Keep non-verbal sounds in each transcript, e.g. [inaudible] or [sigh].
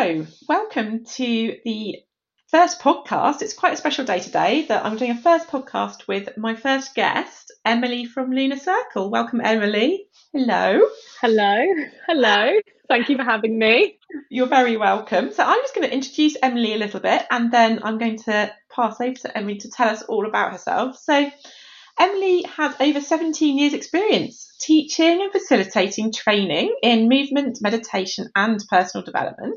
So, welcome to the first podcast. It's quite a special day today that I'm doing a first podcast with my first guest, Emily from Lunar Circle. Welcome, Emily. Hello. Hello. Hello. Thank you for having me. You're very welcome. So, I'm just going to introduce Emily a little bit and then I'm going to pass over to Emily to tell us all about herself. So, Emily has over 17 years' experience teaching and facilitating training in movement, meditation, and personal development.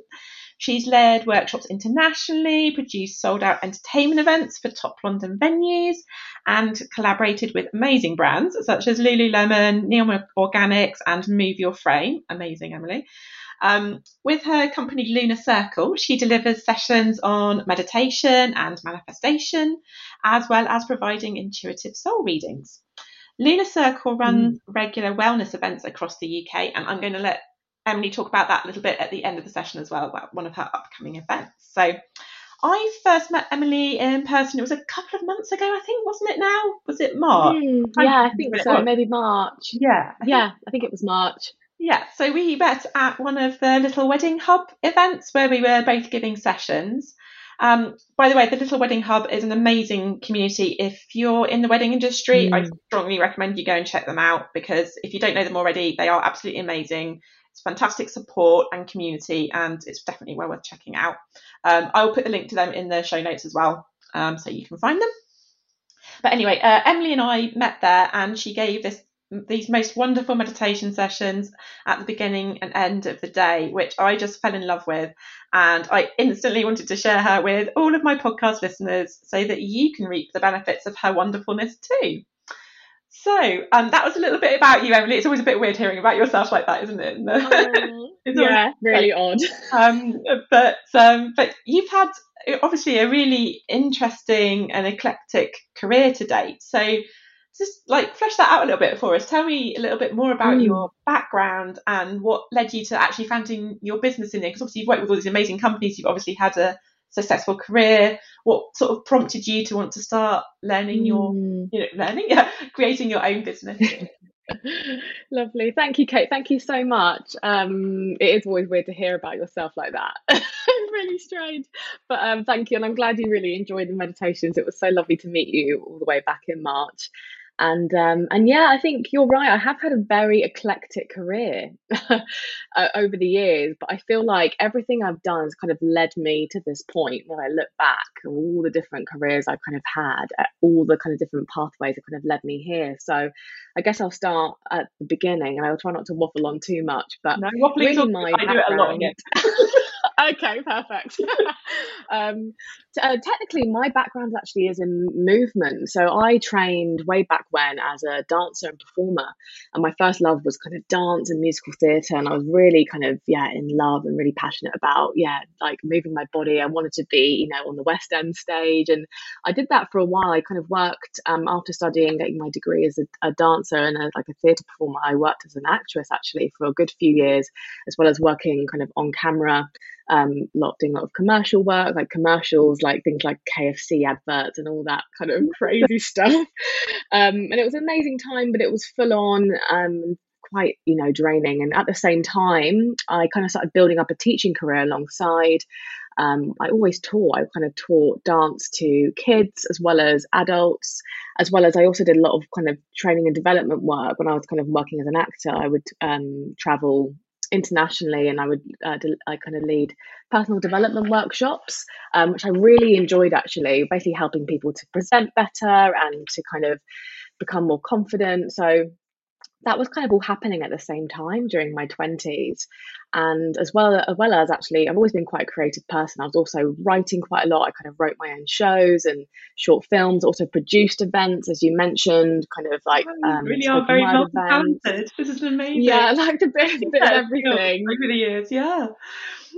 She's led workshops internationally, produced sold out entertainment events for top London venues, and collaborated with amazing brands such as Lululemon, Neom Organics, and Move Your Frame. Amazing, Emily. Um, with her company Lunar Circle, she delivers sessions on meditation and manifestation, as well as providing intuitive soul readings. Lunar Circle runs mm. regular wellness events across the UK, and I'm going to let Emily talk about that a little bit at the end of the session as well, about one of her upcoming events. So, I first met Emily in person. It was a couple of months ago, I think, wasn't it? Now was it March? Mm, yeah, I think so. Maybe March. Yeah, I yeah, think, I think it was March. Yeah, so we met at one of the Little Wedding Hub events where we were both giving sessions. Um, by the way, the Little Wedding Hub is an amazing community. If you're in the wedding industry, mm. I strongly recommend you go and check them out because if you don't know them already, they are absolutely amazing. It's fantastic support and community, and it's definitely well worth checking out. Um, I will put the link to them in the show notes as well, um, so you can find them. But anyway, uh, Emily and I met there, and she gave this these most wonderful meditation sessions at the beginning and end of the day, which I just fell in love with. And I instantly wanted to share her with all of my podcast listeners so that you can reap the benefits of her wonderfulness too. So um, that was a little bit about you, Emily. It's always a bit weird hearing about yourself like that, isn't it? [laughs] Um, yeah, really odd. [laughs] Um, but um, but you've had obviously a really interesting and eclectic career to date. So just like flesh that out a little bit for us. Tell me a little bit more about mm. your background and what led you to actually founding your business in there. Because obviously you've worked with all these amazing companies. You've obviously had a successful career. What sort of prompted you to want to start learning your, mm. you know, learning, yeah, [laughs] creating your own business? [laughs] Lovely. Thank you, Kate. Thank you so much. Um, it is always weird to hear about yourself like that. [laughs] it's really strange. But um, thank you. And I'm glad you really enjoyed the meditations. It was so lovely to meet you all the way back in March and um, and yeah, I think you're right. I have had a very eclectic career [laughs] uh, over the years, but I feel like everything I've done has kind of led me to this point when I look back all the different careers I've kind of had, at all the kind of different pathways that kind of led me here. So I guess I'll start at the beginning, and I'll try not to waffle on too much. But no, really my I do it a lot. [laughs] okay, perfect. [laughs] um, uh, technically, my background actually is in movement. So I trained way back when as a dancer and performer, and my first love was kind of dance and musical theatre, and I was really kind of yeah in love and really passionate about yeah like moving my body. I wanted to be you know on the West End stage, and I did that for a while. I kind of worked um, after studying, getting my degree as a, a dancer and a, like a theatre performer. I worked as an actress actually for a good few years, as well as working kind of on camera um, lot doing a lot of commercial work, like commercials, like things like KFC adverts and all that kind of [laughs] crazy stuff. Um, and it was an amazing time, but it was full on, um, quite you know draining. And at the same time, I kind of started building up a teaching career alongside. Um, I always taught. I kind of taught dance to kids as well as adults, as well as I also did a lot of kind of training and development work when I was kind of working as an actor. I would um, travel internationally and I would uh, I kind of lead personal development workshops, um, which I really enjoyed actually, basically helping people to present better and to kind of become more confident. So that was kind of all happening at the same time during my 20s and as well as well as actually i've always been quite a creative person. I was also writing quite a lot. I kind of wrote my own shows and short films also produced events as you mentioned kind of like oh, um, really are very talented this is amazing. Yeah [laughs] like a bit, a bit yeah, of everything. Over the years yeah.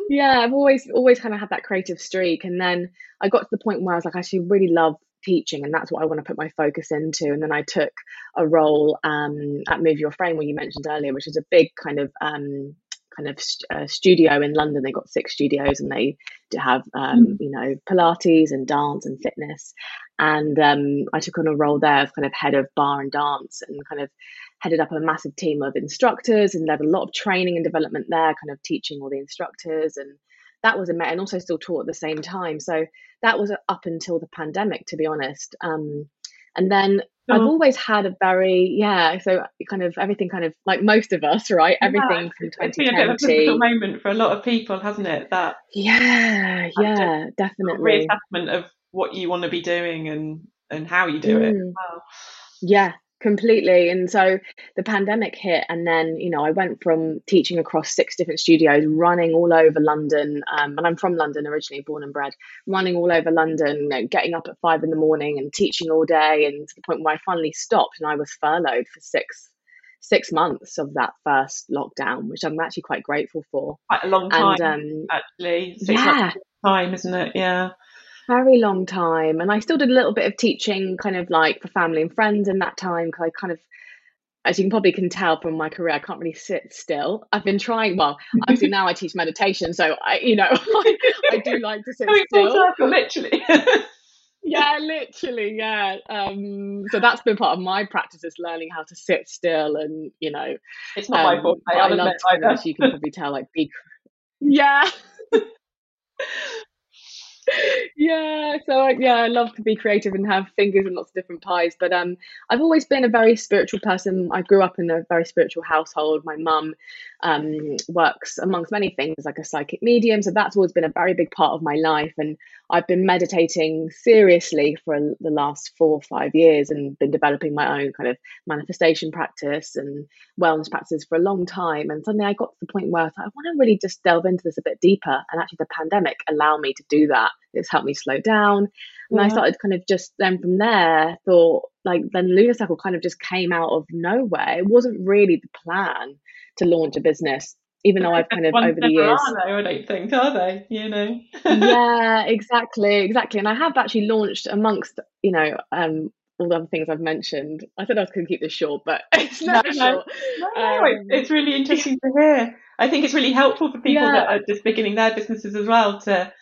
Yeah i've always always kind of had that creative streak. And then i got to the point where i was like i actually really love teaching and that's what I want to put my focus into. And then I took a role um, at Move Your Frame where you mentioned earlier which is a big kind of um, kind of uh, studio in London. They got six studios and they do have um, mm. you know Pilates and dance and fitness. And um, I took on a role there as kind of head of barre and dance and kind of headed up a massive team of instructors and led a lot of training and development there kind of teaching all the instructors and that was a met and also still taught at the same time. So that was up until the pandemic, to be honest. Um, and then I've always had a very yeah, so kind of everything kind of like most of us, right? Everything yeah, from 2020. It's been a bit of a moment for a lot of people, hasn't it? That yeah, yeah, definitely reassessment of what you want to be doing and and how you do mm. it. Wow. Yeah, completely. And so the pandemic hit and then you know i went from teaching across six different studios running all over london um, and i'm from london originally born and bred running all over london you know, getting up at five in the morning and teaching all day and to the point where i finally stopped and i was furloughed for six six months of that first lockdown which i'm actually quite grateful for. Quite a long time and, um, actually. Six yeah. time isn't it? Yeah very long time. And I still did a little bit of teaching, kind of like for family and friends in that time. Cause I kind of, as you can probably can tell from my career, I can't really sit still. I've been trying. Well, obviously now I teach meditation, so I, you know, [laughs] I, I do like to sit still. Circle, literally. [laughs] yeah, literally, yeah. Um, so that's been part of my practice is learning how to sit still, and you know, it's not um, my fault. I, I love to, as you can probably tell, like be. [laughs] Yeah so yeah i love to be creative and have fingers in lots of different pies but um i've always been a very spiritual person i grew up in a very spiritual household my mum um, works amongst many things like a psychic medium so that's always been a very big part of my life and i've been meditating seriously for the last four or five years and been developing my own kind of manifestation practice and wellness practices for a long time and suddenly i got to the point where i thought i want to really just delve into this a bit deeper and actually the pandemic allowed me to do that it's helped me slow down. And I started kind of just then from there thought like then Lunar Circle kind of just came out of nowhere. It wasn't really the plan to launch a business, even though I've kind of [laughs] over the years. Are they, I don't think, are they? You know. [laughs] yeah, exactly, exactly. And I have actually launched amongst, you know, um, all the other things I've mentioned. I said I was going to keep this short, but [laughs] it's not no, short. No, no, um, it's really interesting to hear. I think it's really helpful for people yeah. that are just beginning their businesses as well to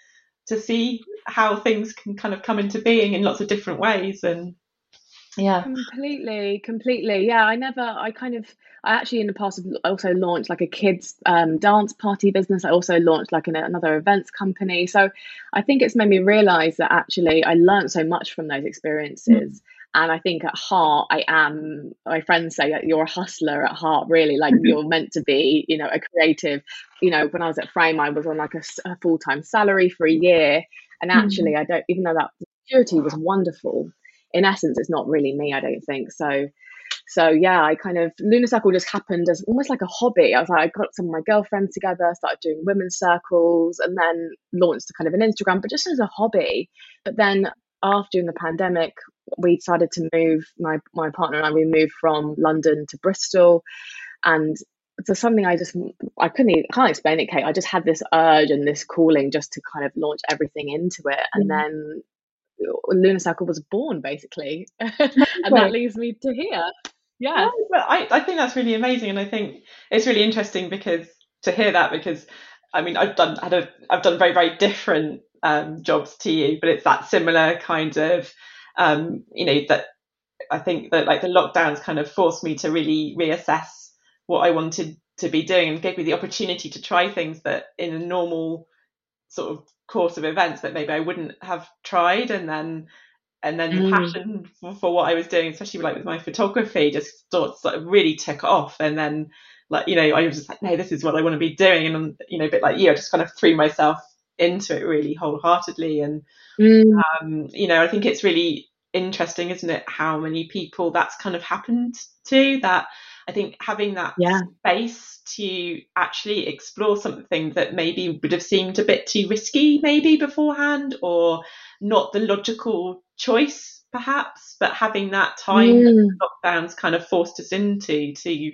to see how things can kind of come into being in lots of different ways and yeah. Completely completely. Yeah i never i kind of i actually in the past have also launched like a kids um, dance party business. I also launched like an, another events company. So i think it's made me realize that actually i learned so much from those experiences. Mm. and i think at heart i am my friends say that you're a hustler at heart really. Like you're meant to be you know a creative you know when i was at frame i was on like a, a full-time salary for a year and actually, mm. I don't, even though that security was wonderful, in essence, it's not really me, I don't think. So, so yeah, I kind of Lunar Circle just happened as almost like a hobby. I was like, I got some of my girlfriends together, started doing women's circles, and then launched kind of an Instagram, but just as a hobby. But then after in the pandemic, we decided to move. My my partner and I we moved from London to Bristol, and so something I just I couldn't I can't explain it, Kate. I just had this urge and this calling just to kind of launch everything into it, and mm. then Lunar Circle was born basically, [laughs] and that leads me to here. Yeah, but I I think that's really amazing, and I think it's really interesting because to hear that because I mean I've done had a I've done very very different um, jobs to you, but it's that similar kind of um, you know that I think that like the lockdowns kind of forced me to really reassess what I wanted to be doing and gave me the opportunity to try things that in a normal sort of course of events that maybe I wouldn't have tried and then and then mm. the passion for, for, what I was doing, especially like with my photography, just sort of really took off. And then, like you know, I was just like, no, this is what I want to be doing. And you know, a bit like you, I just kind of threw myself into it really wholeheartedly. And mm. um, you know, I think it's really interesting, isn't it, how many people that's kind of happened to that I think having that yeah. space to actually explore something that maybe would have seemed a bit too risky, maybe beforehand, or not the logical choice, perhaps, but having that time mm. that lockdowns kind of forced us into to,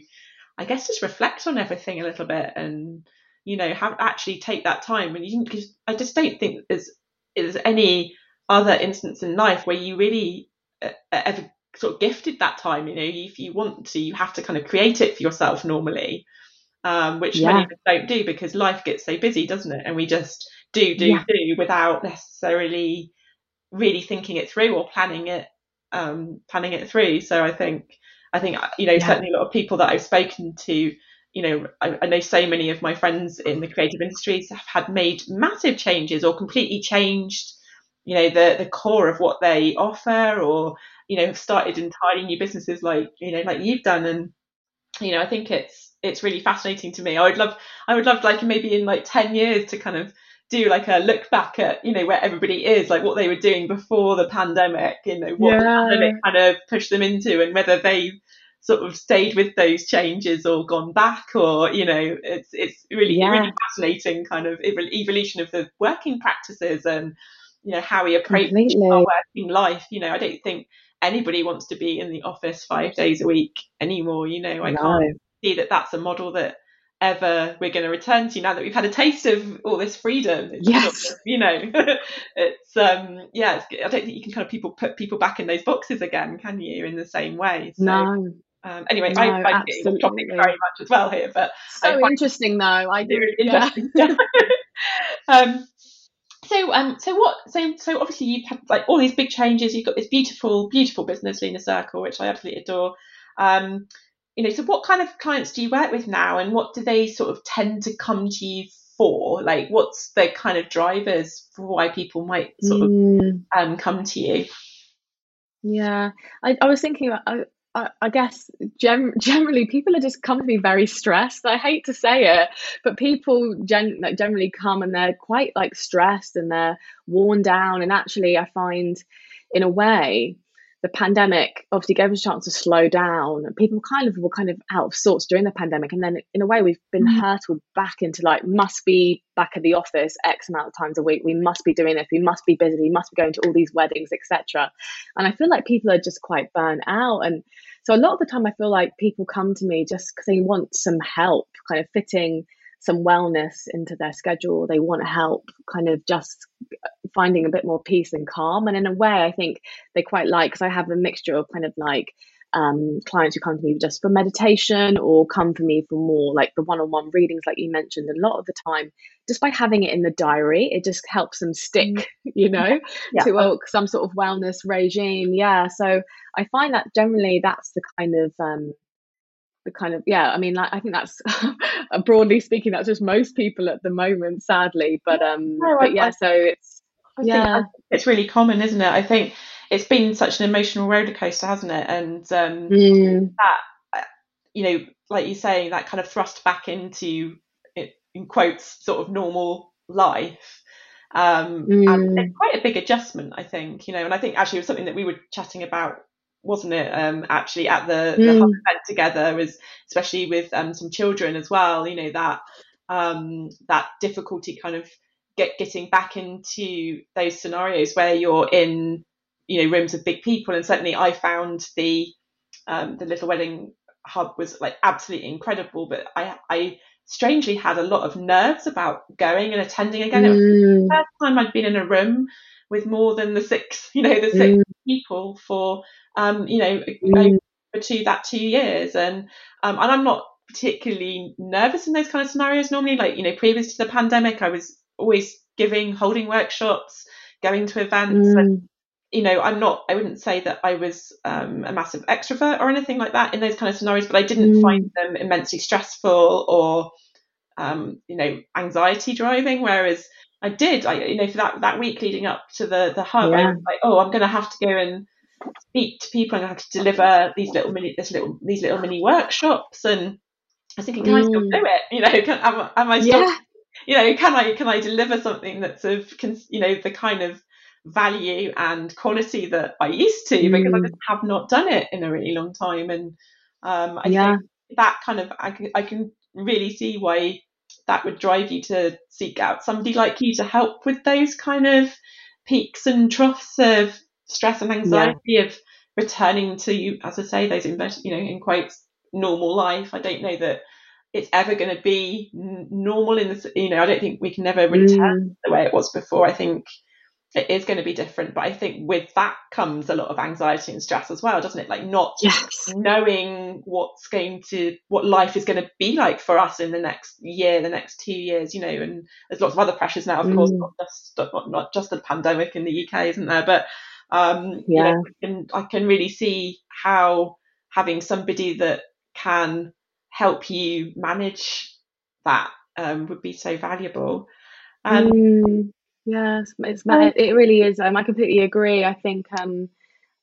I guess, just reflect on everything a little bit and you know have actually take that time and you because I just don't think there's there's any other instance in life where you really uh, ever sort of gifted that time. You know, if you want to, you have to kind of create it for yourself normally, um, which yeah. many of us don't do because life gets so busy, doesn't it? And we just do, do, yeah. do without necessarily really thinking it through or planning it, um, planning it through. So I think, I think, you know, yeah. certainly a lot of people that I've spoken to you know, I, I, know so many of my friends in the creative industries have had made massive changes or completely changed, you know, the the core of what they offer, or you know, have started entirely new businesses like you know, like you've done, and you know, I think it's it's really fascinating to me. I would love, I would love like maybe in like ten years to kind of do like a look back at you know where everybody is like what they were doing before the pandemic you know what yeah. the pandemic kind of pushed them into and whether they sort of stayed with those changes or gone back or you know it's it's really yeah. really fascinating kind of evolution of the working practices and you know how we approach Completely. our working life you know i don't think anybody wants to be in the office five days a week anymore you know i no. can't see that that's a model that ever we're going to return to now that we've had a taste of all this freedom. It's yes, you know, [laughs] it's um yeah. It's, I don't think you can kind of people put people back in those boxes again, can you? In the same way. So, no. Um, anyway, no, I, I get off topic very much as well here, but so interesting though. I do. Really yeah. interesting. [laughs] um, so um so what so so obviously you've had like all these big changes. You've got this beautiful beautiful business, Lunar Circle, which I absolutely adore. Um, you know, so what kind of clients do you work with now, and what do they sort of tend to come to you for? Like, what's the kind of drivers for why people might sort mm. of um, come to you? Yeah, I, I was thinking about. I, I, I guess [laughs] generally people are just come to me very stressed. I hate to say it, but people gen- like, generally come and they're quite like stressed and they're worn down. And actually, I find in a way the pandemic obviously gave us a chance to slow down. People kind of were kind of out of sorts during the pandemic, and then in a way we've been mm. hurtled back into like must be back at the office X amount of times a week. We must be doing this. We must be busy. We must be going to all these weddings, etc. And I feel like people are just quite burnt out, and so a lot of the time I feel like people come to me just because they want some help, kind of fitting some wellness into their schedule. They want help kind of just finding a bit more peace and calm. And in a way, I think they quite like because I have a mixture of kind of like um, clients who come to me just for meditation or come for me for more like the one-on-one readings like you mentioned a lot of the time just by having it in the diary it just helps them stick mm. [laughs] you know yeah. to a, some sort of wellness regime yeah so i find that generally that's the kind of um, the kind of yeah i mean like, i think that's [laughs] broadly speaking that's just most people at the moment sadly but um no, but yeah I, so it's I yeah it's really common isn't it i think it's been such an emotional roller coaster hasn't it and um mm. that uh, you know like you say that kind of thrust back into it, in quotes sort of normal life um, mm. and it's quite a big adjustment, I think, you know, and I think actually it was something that we were chatting about wasn't it? Um, actually at the, the mm. event together was especially with um, some children as well. You know that um, that difficulty kind of get getting back into those scenarios where you're in you know rooms of big people, and certainly I found the um, the little wedding hub was like absolutely incredible, but I I strangely had a lot of nerves about going and attending again. Mm. It was the mm. first time I'd been in a room with more than the six, you know, the six mm. people for um, you know, mm. over two that two years, and um, and I'm not particularly nervous in those kind of scenarios normally. Like you know, previous to the pandemic, I was always giving, holding workshops, going to events, mm. and you know, I'm not. I wouldn't say that I was um, a massive extrovert or anything like that in those kind of scenarios, but I didn't mm. find them immensely stressful or um, you know, anxiety driving. Whereas I did, I you know, for that that week leading up to the the hub, yeah. I was like, oh, I'm going to have to go and speak to people and I have to deliver these little mini this little these little mini workshops and I was thinking, can mm. I still mm. do it? You know, can, am, am I still, yeah. you know, can I can I deliver something that's of you know the kind of value and quality that I used to mm. because I mm. just have not done it in a really long time and um, I yeah. think that kind of I can, I can really see why that would drive you to seek out somebody like you to help with those kind of peaks and troughs of stress and anxiety yeah. of returning to, as I say, those invest, you know, in quotes, normal life. I don't know that it's ever going to be normal in this, you know, I don't think we can never return mm. the way it was before. I think it is going to be different. But I think with that comes a lot of anxiety and stress as well, doesn't it? Like not yes. knowing what's going to, what life is going to be like for us in the next year, the next two years, you know, and there's lots of other pressures now, of mm. course, not just, not, not just the pandemic in the UK, isn't there? But um, yeah. You know, I, can, I can really see how having somebody that can help you manage that um, would be so valuable. Um, mm, yes, it's, it really is. Um, I completely agree. I think, um,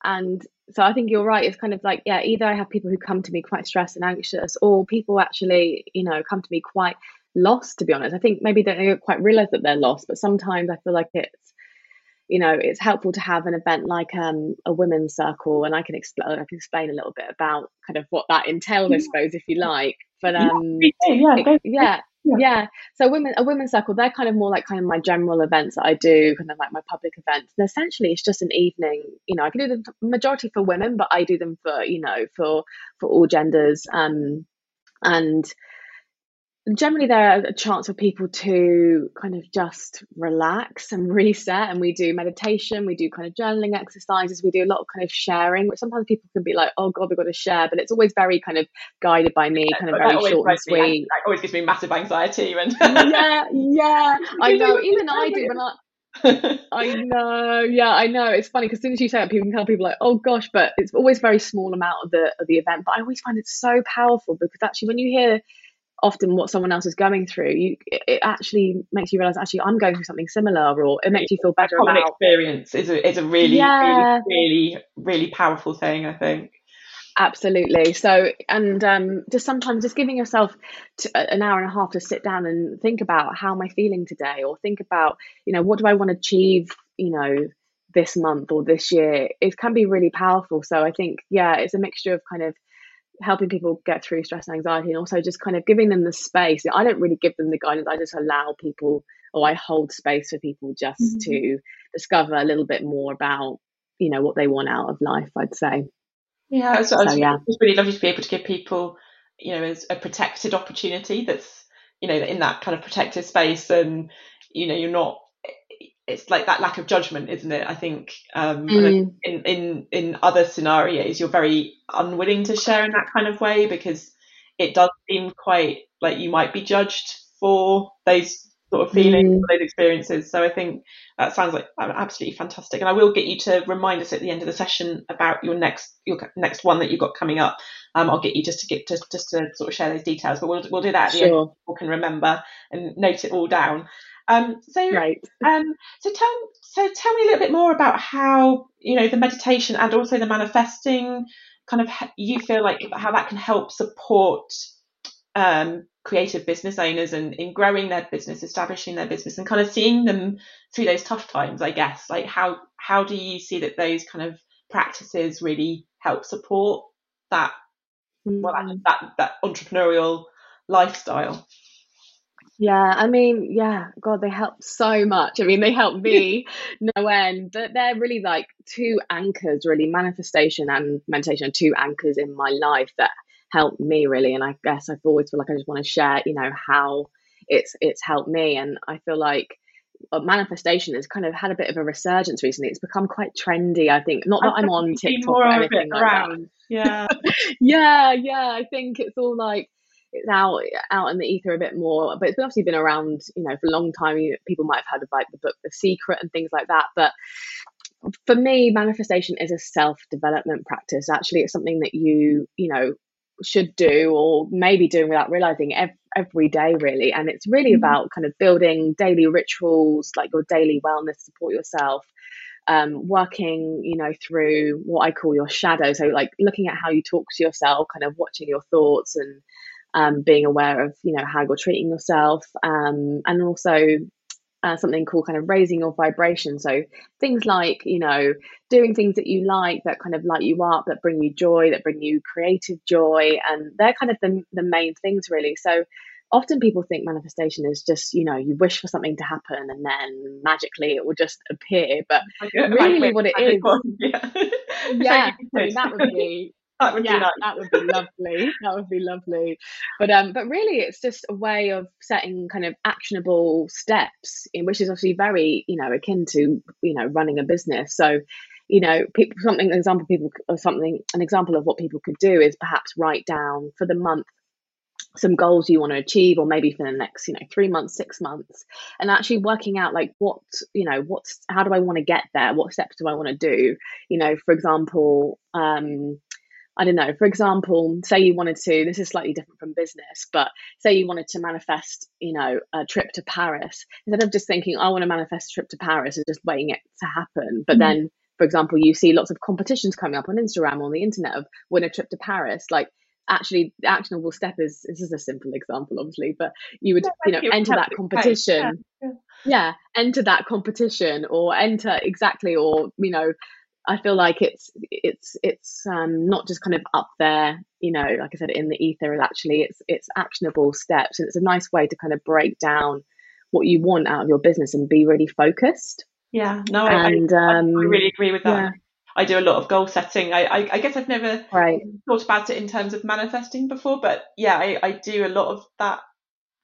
and so I think you're right. It's kind of like, yeah, either I have people who come to me quite stressed and anxious, or people actually, you know, come to me quite lost. To be honest, I think maybe they don't quite realize that they're lost, but sometimes I feel like it's you know it's helpful to have an event like um, a women's circle and i can explain i can explain a little bit about kind of what that entails i suppose if you like but um yeah it, yeah, yeah. yeah. So women a women's circle they're kind of more like kind of my general events that i do kind of like my public events. And essentially it's just an evening you know i can do the majority for women but i do them for you know for for all genders. Um and generally there are a chance for people to kind of just relax and [laughs] reset and we do meditation we do kind of journaling exercises we do a lot of kind of sharing which sometimes people can be like oh god we've got to share but it's always very kind of guided by me kind of very short and sweet me, that always gives me massive anxiety when yeah yeah [laughs] i know even i do when i [laughs] I know, yeah, I know. It's funny because as soon as you say it, people can tell people like, "Oh gosh," but it's always very small amount of the of the event. But I always find it so powerful because actually, when you hear often what someone else is going through you it actually makes you realize actually i'm going through something similar or it makes you feel better common about experience. Is a, is a really yeah. really really really powerful thing i think. Absolutely. So and um, just sometimes just giving yourself an hour and a half to sit down and think about how am i feeling today? or think about you know what do i want to achieve you know this month or this year? It can be really powerful. So i think yeah it's a mixture of kind of helping people get through stress and anxiety and also just kind of giving them the space. I don't really give them the guidance i just allow people or i hold space for people just mm-hmm. to discover a little bit more about you know what they want out of life i'd say. Yeah so, so yeah. it's really lovely to be able to give people you know as a protected opportunity that's you know in that kind of protected space and you know you're not it's like that lack of judgment, isn't it? I think um, mm. in in in other scenarios, you're very unwilling to share in that kind of way because it does seem quite like you might be judged for those sort of feelings, mm. those experiences. So I think that sounds like absolutely fantastic. And I will get you to remind us at the end of the session about your next your next one that you've got coming up. Um, I'll get you just to get just just to sort of share those details, but we'll we'll do that at the sure. end. People can remember and note it all down. Um, so, right. [laughs] um, so tell so tell me a little bit more about how you know the meditation and also the manifesting kind of you feel like how that can help support um, creative business owners and in growing their business, establishing their business, and kind of seeing them through those tough times. I guess like how how do you see that those kind of practices really help support that mm. well that, that that entrepreneurial lifestyle? Yeah, I mean, yeah, God, they help so much. I mean, they help me [laughs] no end. But they're really like two anchors, really, manifestation and meditation, two anchors in my life that help me really. And I guess I've always feel like I just want to share, you know, how it's it's helped me. And I feel like uh, manifestation has kind of had a bit of a resurgence recently. It's become quite trendy. I think not that I'm on TikTok or anything like around. that. Yeah, [laughs] yeah, yeah. I think it's all like it's out out in the ether a bit more but it's obviously been around you know for a long time people might have heard of like the book the secret and things like that but for me manifestation is a self development practice actually it's something that you you know should do or maybe doing without realizing every, every day really and it's really mm-hmm. about kind of building daily rituals like your daily wellness support yourself um, working, you know, through what I call your shadow. So, like looking at how you talk to yourself, kind of watching your thoughts and um, being aware of you know how you're treating yourself um, and also uh, something called kind of raising your vibration. So things like you know doing things that you like that kind of light you up that bring you joy that bring you creative joy and they're kind of the, the main things really. So often people think manifestation is just you know you wish for something to happen and then magically it will just appear but [laughs] really what it is yeah, [laughs] yeah I mean, that would be that would yeah, be nice. that would be lovely. that would be lovely. But um, but really, it's just a way of setting kind of actionable steps, in which is obviously very you know akin to you know running a business. So you know people something an example people or something an example of what people could do is perhaps write down for the month some goals you want to achieve or maybe for the next you know three months six months and actually working out like what you know what's how do i want to get there what steps do i want to do you know for example um I don't know, for example, say you wanted to, this is slightly different from business, but say you wanted to manifest, you know, a trip to Paris, instead of just thinking, I want to manifest a trip to Paris and just waiting it to happen. But mm-hmm. then, for example, you see lots of competitions coming up on Instagram or on the internet of win a trip to Paris. Like, actually, the actionable step is this is a simple example, obviously, but you would, yeah, you know, enter that competition. Yeah. yeah, enter that competition or enter exactly, or, you know, I feel like it's it's it's um, not just kind of up there, you know, like I said, in the ether. Actually it's it's actionable steps, and it's a nice way to kind of break down what you want out of your business and be really focused. Yeah, no, and, I, I, um, I really agree with that. Yeah. I do a lot of goal setting. I, I, I, guess I've never right. thought about it in terms of manifesting before, but yeah, I, I do a lot of that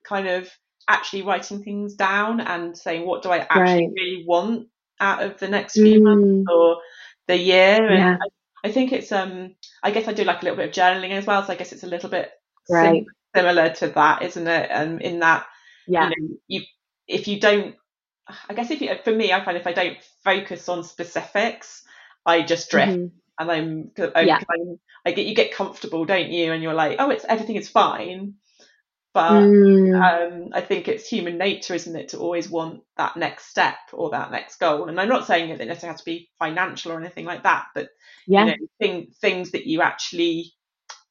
kind of actually writing things down and saying what do I actually right. really want out of the next few mm. months or the year. And yeah. I, I, think it's um I guess I do like a little bit of journaling as well. So I guess it's a little bit right. sim- similar to that, isn't it? Um in that yeah. you know, you if you don't I guess if you for me I find if I don't focus on specifics, I just drift. Mm-hmm. And I'm, I'm, yeah. I'm, I get you get comfortable, don't you? And you're like, oh, it's everything is fine. But mm. um, I think it's human nature, isn't it, to always want that next step or that next goal. And I'm not saying that it necessarily has to be financial or anything like that, but yeah. you know, thing, things that you actually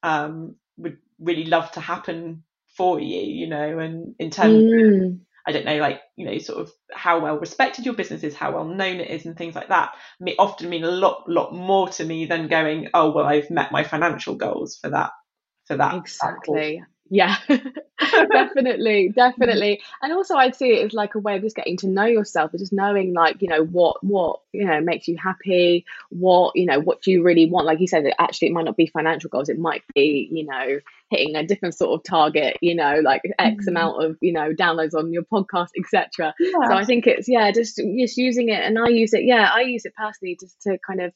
um, would really love to happen for you, you know, and in terms mm. of, I don't know, like, you know, sort of how well respected your business is, how well known it is, and things like that, may often mean a lot, lot more to me than going, oh, well, I've met my financial goals for that, for that. Exactly. Yeah, [laughs] definitely, definitely. And also, I'd see it as like a way of just getting to know yourself, just knowing, like, you know, what what you know makes you happy, what you know, what do you really want. Like you said, it actually it might not be financial goals; it might be, you know, hitting a different sort of target. You know, like X mm. amount of you know downloads on your podcast, etc. Yeah. So I think it's yeah, just just using it, and I use it. Yeah, I use it personally just to kind of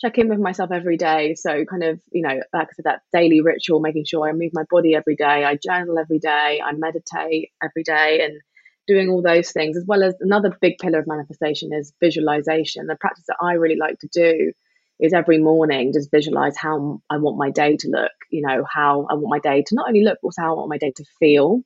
check in with myself every day. So kind of, you know, like I said, that daily ritual, making sure I move my body every day, I journal every day, I meditate every day and doing all those things, as well as another big pillar of manifestation is visualization. The practice that I really like to do is every morning just visualize how I want my day to look, you know, how I want my day to not only look, but also how I want my day to feel.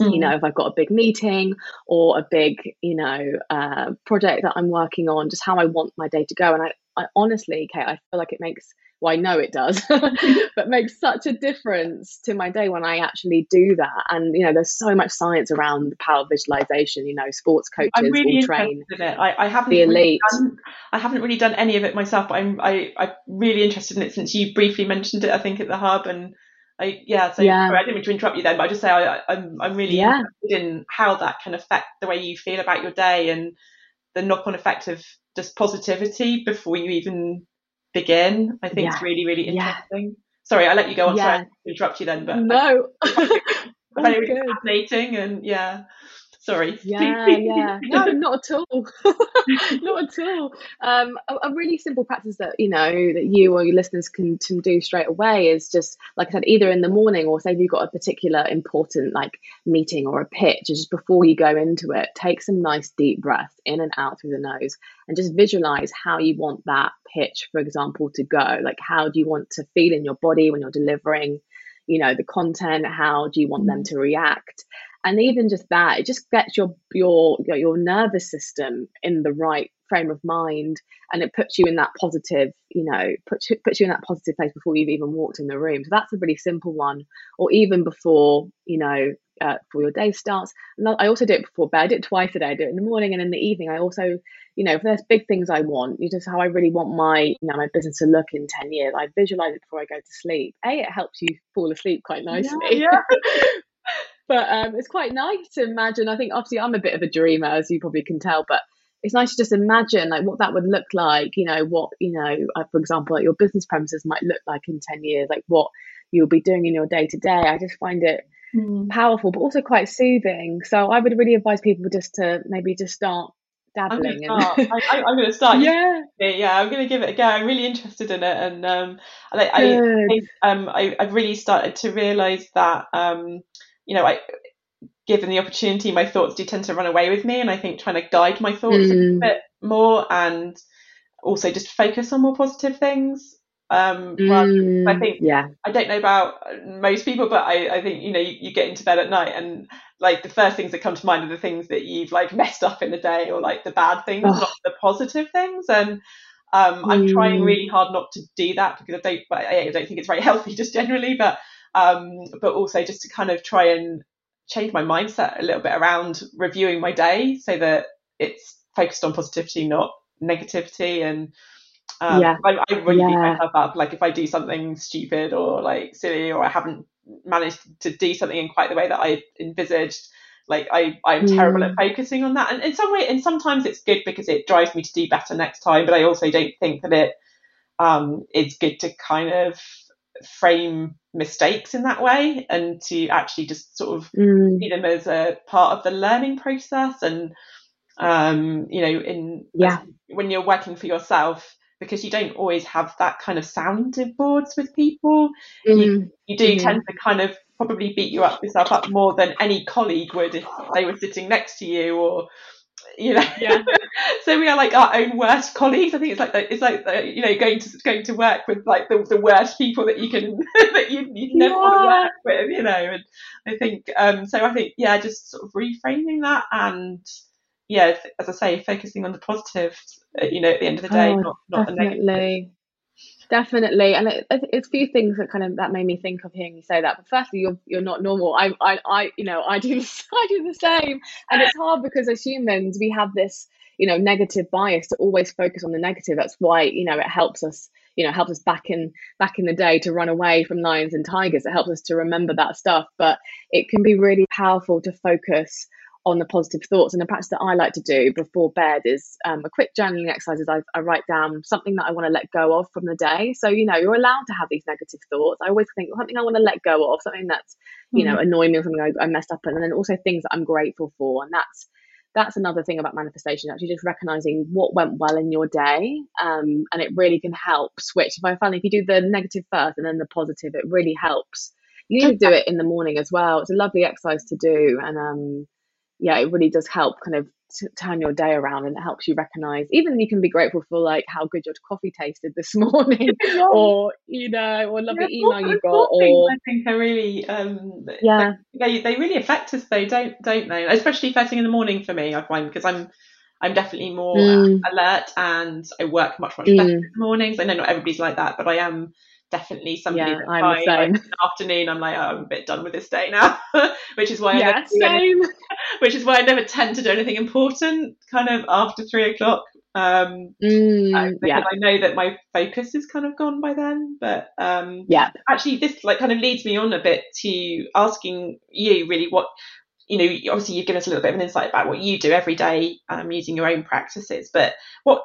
Mm. You know, if I've got a big meeting or a big, you know, uh, project that I'm working on, just how I want my day to go. And I I honestly, Kate, I feel like it makes well, I know it does, [laughs] but makes such a difference to my day when I actually do that. And you know, there's so much science around the power of visualization. You know, sports coaches I'm really will train in it. I, I haven't the elite. Really done, I haven't really done any of it myself, but I'm I, I'm really interested in it since you briefly mentioned it. I think at the hub and. I, yeah, so yeah. Sorry, I didn't mean to interrupt you then, but I just say I, am I'm, I'm really yeah. interested in how that can affect the way you feel about your day and the knock-on effect of just positivity before you even begin. I think yeah. it's really, really interesting. Yeah. Sorry, I let you go on. Yeah. Sorry, to interrupt you then, but no, [laughs] very [laughs] fascinating and yeah. Sorry. Yeah, yeah. No, not at all. [laughs] not at all. Um, a, a, really simple practice that you know that you or your listeners can, can do straight away is just like I said, either in the morning or say if you've got a particular important like meeting or a pitch, just before you go into it, take some nice deep breaths in and out through the nose, and just visualize how you want that pitch, for example, to go. Like how do you want to feel in your body when you're delivering? you know the content how do you want them mm. to react and even just that it just gets your your your nervous system in the right frame of mind and it puts you in that positive you know puts, puts you in that positive place before you've even walked in the room. So that's a really simple one. Or even before you know uh, before your day starts. And i also do it before bed. I do it twice a day. I do it in the morning and in the evening. I also you know if there's big things i want you just how i really want my you know my business to look in 10 years i visualize it before i go to sleep. A it helps you fall asleep quite nicely. yeah, yeah. [laughs] but um, it's quite nice to imagine. I think obviously I'm a bit of a dreamer, as you probably can tell, but it's nice to just imagine like what that would look like. You know, what you know, uh, for example, like your business premises might look like in ten years, like what you'll be doing in your day to day. I just find it mm. powerful, but also quite soothing. So I would really advise people just to maybe just start dabbling. I'm going to start. I, am going to start. [laughs] Yeah, yeah. I'm going to give it a go. I'm really interested in it, and um, I, I, I um, I, have really started to realise that um you know, I, given the opportunity, my thoughts do tend to run away with me, and I think trying to guide my thoughts mm. a bit more and also just focus on more positive things Um, Mm, I think yeah. I don't know about most people, but I, I think you know you, you get into bed at night and like the first things that come to mind are the things that you've like messed up in the day or like the bad things, not the positive things. And um, I'm trying Mm. really hard not to do that because I don't, I don't think it's very [laughs] healthy just generally, but um, but also just to kind of try and change my mindset a little bit around reviewing my day so that it's focused on positivity, not negativity. And um, Yeah. I, I really beat myself up. Like if I do something stupid or like silly or I haven't managed to do something in quite the way that I envisaged, like I, I'm terrible at Mm. focusing on that. And in some way, and sometimes it's good because it drives me to do better next time. But I also don't think that it um, is good to kind of frame mistakes in that way and to actually just sort of Mm. see them as a part of the learning process and um, you know in Yeah. when you're working for yourself because you don't always have that kind of sounding boards with people Mm. you do Mhm. tend to kind of probably beat you up yourself up more than any colleague would if they were sitting next to you or [laughs] you know? Yeah. [laughs] so we are like our own worst colleagues. I think it's like the, it's like the, you know going to going to work with like the, the worst people that you can [laughs] that you, you never want to work with you know? And i think um so i think yeah just sort of reframing that and yeah as i say focusing on the positives uh, you know at the end of the day Oh, not not the negative definitely. And it, it- it's a few things that kind of that made me think of hearing you say that. But firstly, you're you're not normal. I I, I you know I do [laughs] I do the same, and it's hard because as humans we have this you know negative bias to always focus on the negative. That's why you know it helps us you know helps us back in back in the day to run away from lions and tigers. It helps us to remember that stuff, but it can be really powerful to focus on the positive thoughts. And the practice that I like to do before bed is um, a quick journaling exercise. Is I, I write down something that I want to let go of from the day. So you know, you're allowed to have these negative thoughts. I always think something I want to let go of, something that's you know annoying me, or something I, I messed up, in, and then also things that I'm grateful for. And that's that's another thing about manifestation. Actually, just recognizing what went well in your day, um, and it really can help switch. If I find if you do the negative first and then the positive, it really helps. You need to do [laughs] it in the morning as well. It's a lovely exercise to do, and um, yeah, it really does help kind of t- turn your day around and it helps you recognize even you can be grateful for like how good your coffee tasted this [laughs] morning or you know or lovely Yeah, email you got or I think are really um yeah they they really affect us though don't don't they especially first thing in the morning for me I find because I'm I'm definitely more Mm. alert and I work much much better Mm. in the mornings I know not everybody's like that but I am definitely somebody Yeah, that I'm by the same. like, in the afternoon I'm like oh, I'm a bit done with this day now [laughs] which is why I yeah never do anything, same. [laughs] which is why I never tend to do anything important kind of after three o'clock um mm, because yeah. I know that my focus is kind of gone by then but um yeah. actually this like kind of leads me on a bit to asking you really what you know obviously you've given us a little bit of an insight about what you do every day um, using your own practices but what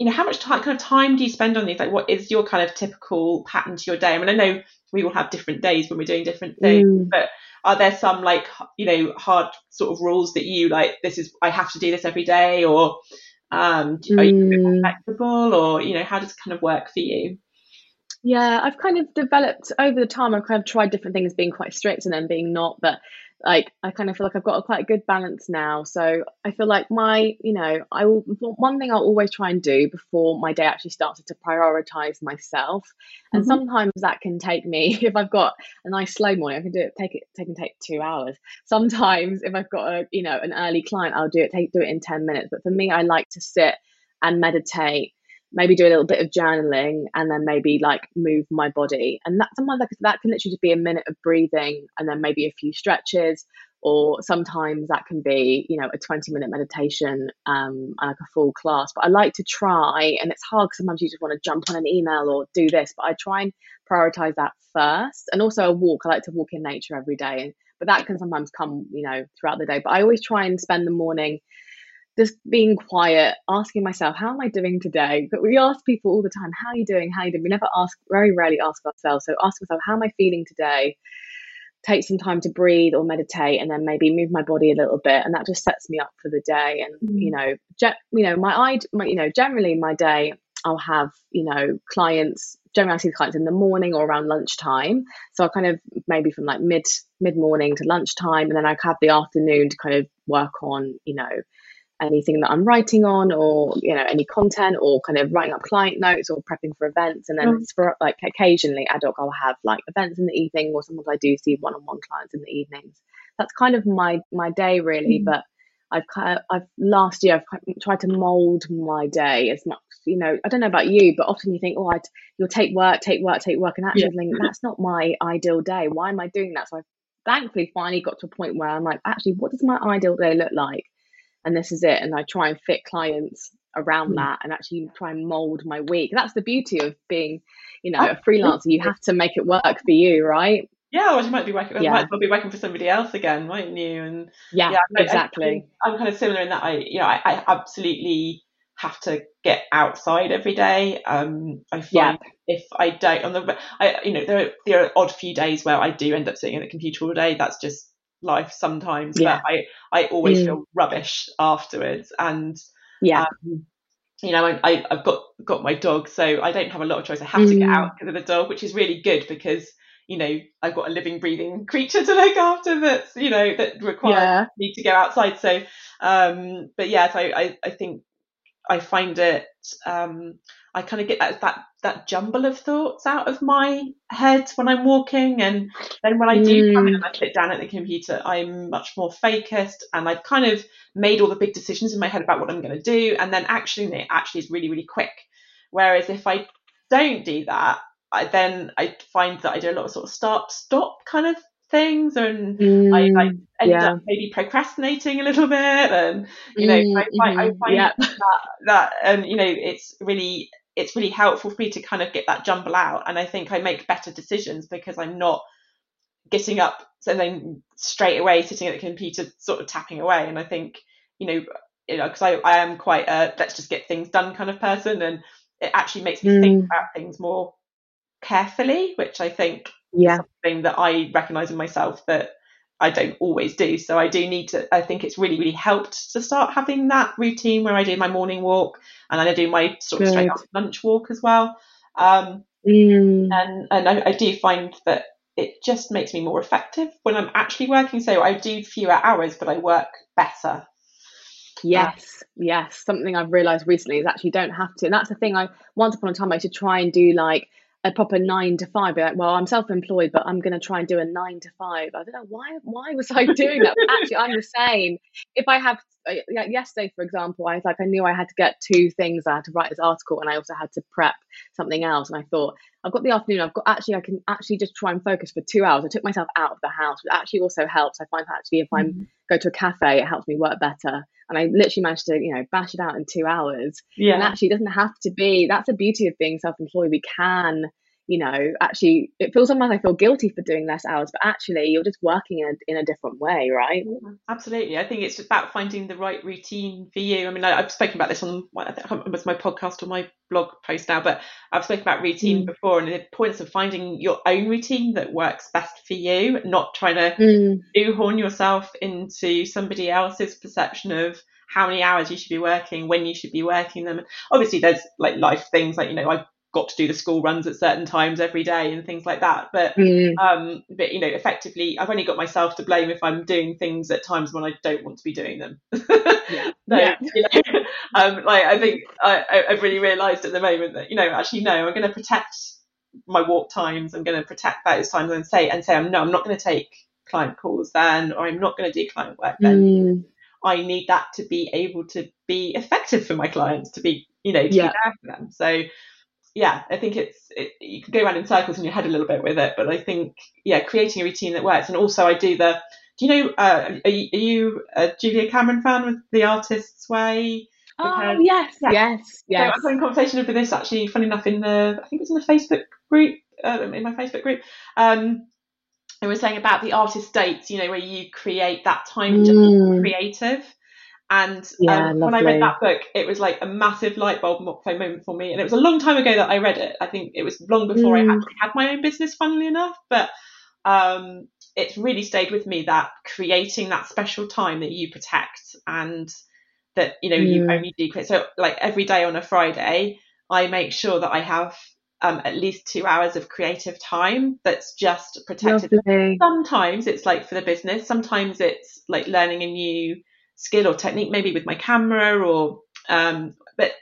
you know how much time kind of time do you spend on these like what is your kind of typical pattern to your day i mean i know we all have different days when we're doing different things Mm. but are there some like you know hard sort of rules that you like this is i have to do this every day or um are you a bit more Mm. flexible or you know how does it kind of work for you Yeah, I've kind of developed over the time. I've kind of tried different things, being quite strict and then being not. But like, I kind of feel like I've got a quite a good balance now. So I feel like my, you know, I will. One thing I'll always try and do before my day actually starts is to prioritize myself. And Mhm. sometimes that can take me [laughs] if I've got a nice slow morning, I can do it. Take it. Take and take two hours. Sometimes if I've got a, you know, an early client, I'll do it. Take do it in ten minutes. But for me, I like to sit and meditate maybe do a little bit of journaling and then maybe like move my body. And that sometimes like that can literally just be a minute of breathing and then maybe a few stretches or sometimes that can be you know a 20 minute meditation um like a full class. But i like to try and it's hard because sometimes you just want to jump on an email or do this but i try and prioritize that first. And also a walk i like to walk in nature every day but that can sometimes come you know throughout the day. But i always try and spend the morning just being quiet, asking myself, how am I doing today? But we ask people all the time, how are you doing? How are you doing? We never ask, very rarely ask ourselves. So ask myself, how am I feeling today? Take some time to breathe or meditate, and then maybe move my body a little bit, and that just sets me up for the day. And Mm. you know, ge- you know, my, I, my, you know, generally my day, I'll have, you know, clients. Generally, I see clients in the morning or around lunchtime. So I kind of maybe from like mid mid morning to lunchtime, and then I have the afternoon to kind of work on, you know, anything that I'm writing on or you know any content or kind of writing up client notes or prepping for events. And then mm. for like occasionally ad hoc I'll have like events in the evening or sometimes I do see one-on-one clients in the evenings. That's kind of my my day really. Mm. but I've kind of, I've last year I've tried to mold my day as much you know I don't know about you but often you think oh I'd, you'll take work take work take work. And actually yeah. think that's not my ideal day. Why am I doing that? So I've thankfully finally got to a point where I'm like actually what does my ideal day look like and this is it and i try and fit clients around mm. that and actually try and mold my week that's the beauty of being you know a freelancer you have to make it work for you right yeah, or you might be working. Yeah. might well be working for somebody else again, mightn't you? And yeah, yeah exactly. I, am kind of similar in that I, you know, I, I, absolutely have to get outside every day. Um, I find yeah. if I don't on the, I, you know, there are, there are odd few days where I do end up sitting at the computer all day. That's just life sometimes, yeah. but I, I always mm. feel rubbish afterwards. And yeah. Um, you know, I, I've got got my dog, so I don't have a lot of choice. I have mm. to get mm. out because of the dog, which is really good because you know I've got a living, breathing creature to look after that's you know that requires yeah. me to go outside. So, um, but yeah, so I, I think I find it um, I kind of get that, that that jumble of thoughts out of my head when I'm walking, and then when I do mm. come in and I sit down at the computer, I'm much more focused, and I've kind of made all the big decisions in my head about what I'm going to do, and then actually it actually is really really quick. Whereas if I don't do that, I, then I find that I do a lot of sort of start stop kind of things and mm, I like end yeah. up maybe procrastinating a little bit and you know mm, I, find, mm-hmm, I find yeah. that that and you know it's really it's really helpful for me to kind of get that jumble out and I think I make better decisions because I'm not getting up and then straight away sitting at the computer sort of tapping away and I think you know you know because I, I am quite a let's just get things done kind of person and it actually makes me mm. think about things more carefully which I think yeah something that I recognize in myself that I don't always do. So I do need to, I think it's really, really helped to start having that routine where I do my morning walk and then I do my sort of Good. straight after lunch walk as well. Um, mm. And, and I, I, do find that it just makes me more effective when I'm actually working. So I do fewer hours, but I work better. Yes, yes. Something I've realized recently is actually don't have to. And that's the thing I, once upon a time, I to try and do like, a proper nine to five. Be like, well, I'm self-employed, but I'm going to try and do a nine to five. I don't know why. Why was I doing that? Actually, I'm the same. If I have uh, like yesterday, for example, I was like, I knew I had to get two things. I had to write this article, and I also had to prep something else. And I thought, I've got the afternoon. I've got actually, I can actually just try and focus for two hours. I took myself out of the house, which actually also helps. I find that actually, if I mm-hmm. go to a cafe, it helps me work better and I literally managed to, you know, bash it out in two hours. Yeah. And actually, it doesn't have to be. That's the beauty of being self-employed. We can, you know, actually, it feels sometimes I feel guilty for doing less hours, but actually, you're just working in a, in a different way, right? Absolutely. I think it's about finding the right routine for you. I mean, I, have spoken about this on I think it was my podcast or my blog post now, but I've spoken about routine mm. before, and the points of finding your own routine that works best for you, not trying to mm. horn yourself into somebody else's perception of how many hours you should be working, when you should be working them. Obviously, there's like life things like you know I've got to do the school runs at certain times every day and things like that. But mm. um, but you know, effectively, I've only got myself to blame if I'm doing things at times when I don't want to be doing them. yeah. [laughs] so, yeah. [laughs] You know, um, like I think I, I've really realised at the moment that you know actually no, I'm going to protect my walk times. I'm going to protect those times and say and say I'm no, I'm not going to take client calls then, or I'm not going to do client work then. Mm. I need that to be able to be effective for my clients, to be, you know, to yeah. be there for them. So, yeah, I think it's it, you can go around in circles in your head a little bit with it, but I think yeah, creating a routine that works. And also, I do the. Do you know? Uh, are, you, are you a Julia Cameron fan with The Artist's Way? oh yes, yeah. yes, yes. So I was having a conversation over this actually. Funny enough, in the I think it's in the Facebook group, uh, in my Facebook group. Um, I was saying about the artist dates, you know, where you create that time to mm. be creative. And yeah, um, when I read that book, it was like a massive light bulb moment for me. And it was a long time ago that I read it. I think it was long before mm. I actually had my own business, funnily enough. But um, it's really stayed with me that creating that special time that you protect and that, you know, mm. you only do. Create so, like every day on a Friday, I make sure that I have um, at least two hours of creative time that's just protected. Lovely. Sometimes it's like for the business, sometimes it's like learning a new skill or technique, maybe with my camera or, um, but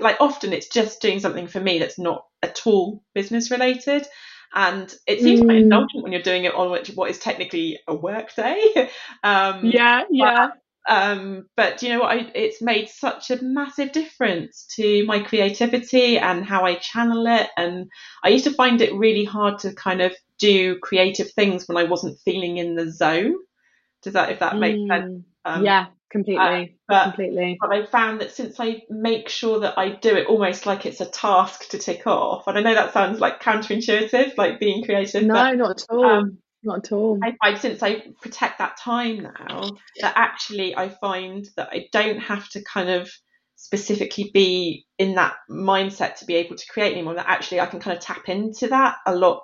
like often it's just doing something for me that's not at all business related. And it seems mm. quite indulgent when you're doing it on which, what is technically a work day. [laughs] um, yeah, yeah. But, um, but you know what? I, it's made such a massive difference to my creativity and how I channel it. And I used to find it really hard to kind of do creative things when I wasn't feeling in the zone. Does that, if that mm. makes sense? Um, yeah, completely. Uh, but, completely. But I found that since I make sure that I do it almost like it's a task to tick off, and I know that sounds like counterintuitive, like being creative. No, but, not at all. Um, not at all. I find since I protect that time now, that actually I find that I don't have to kind of specifically be in that mindset to be able to create anymore. That actually I can kind of tap into that a lot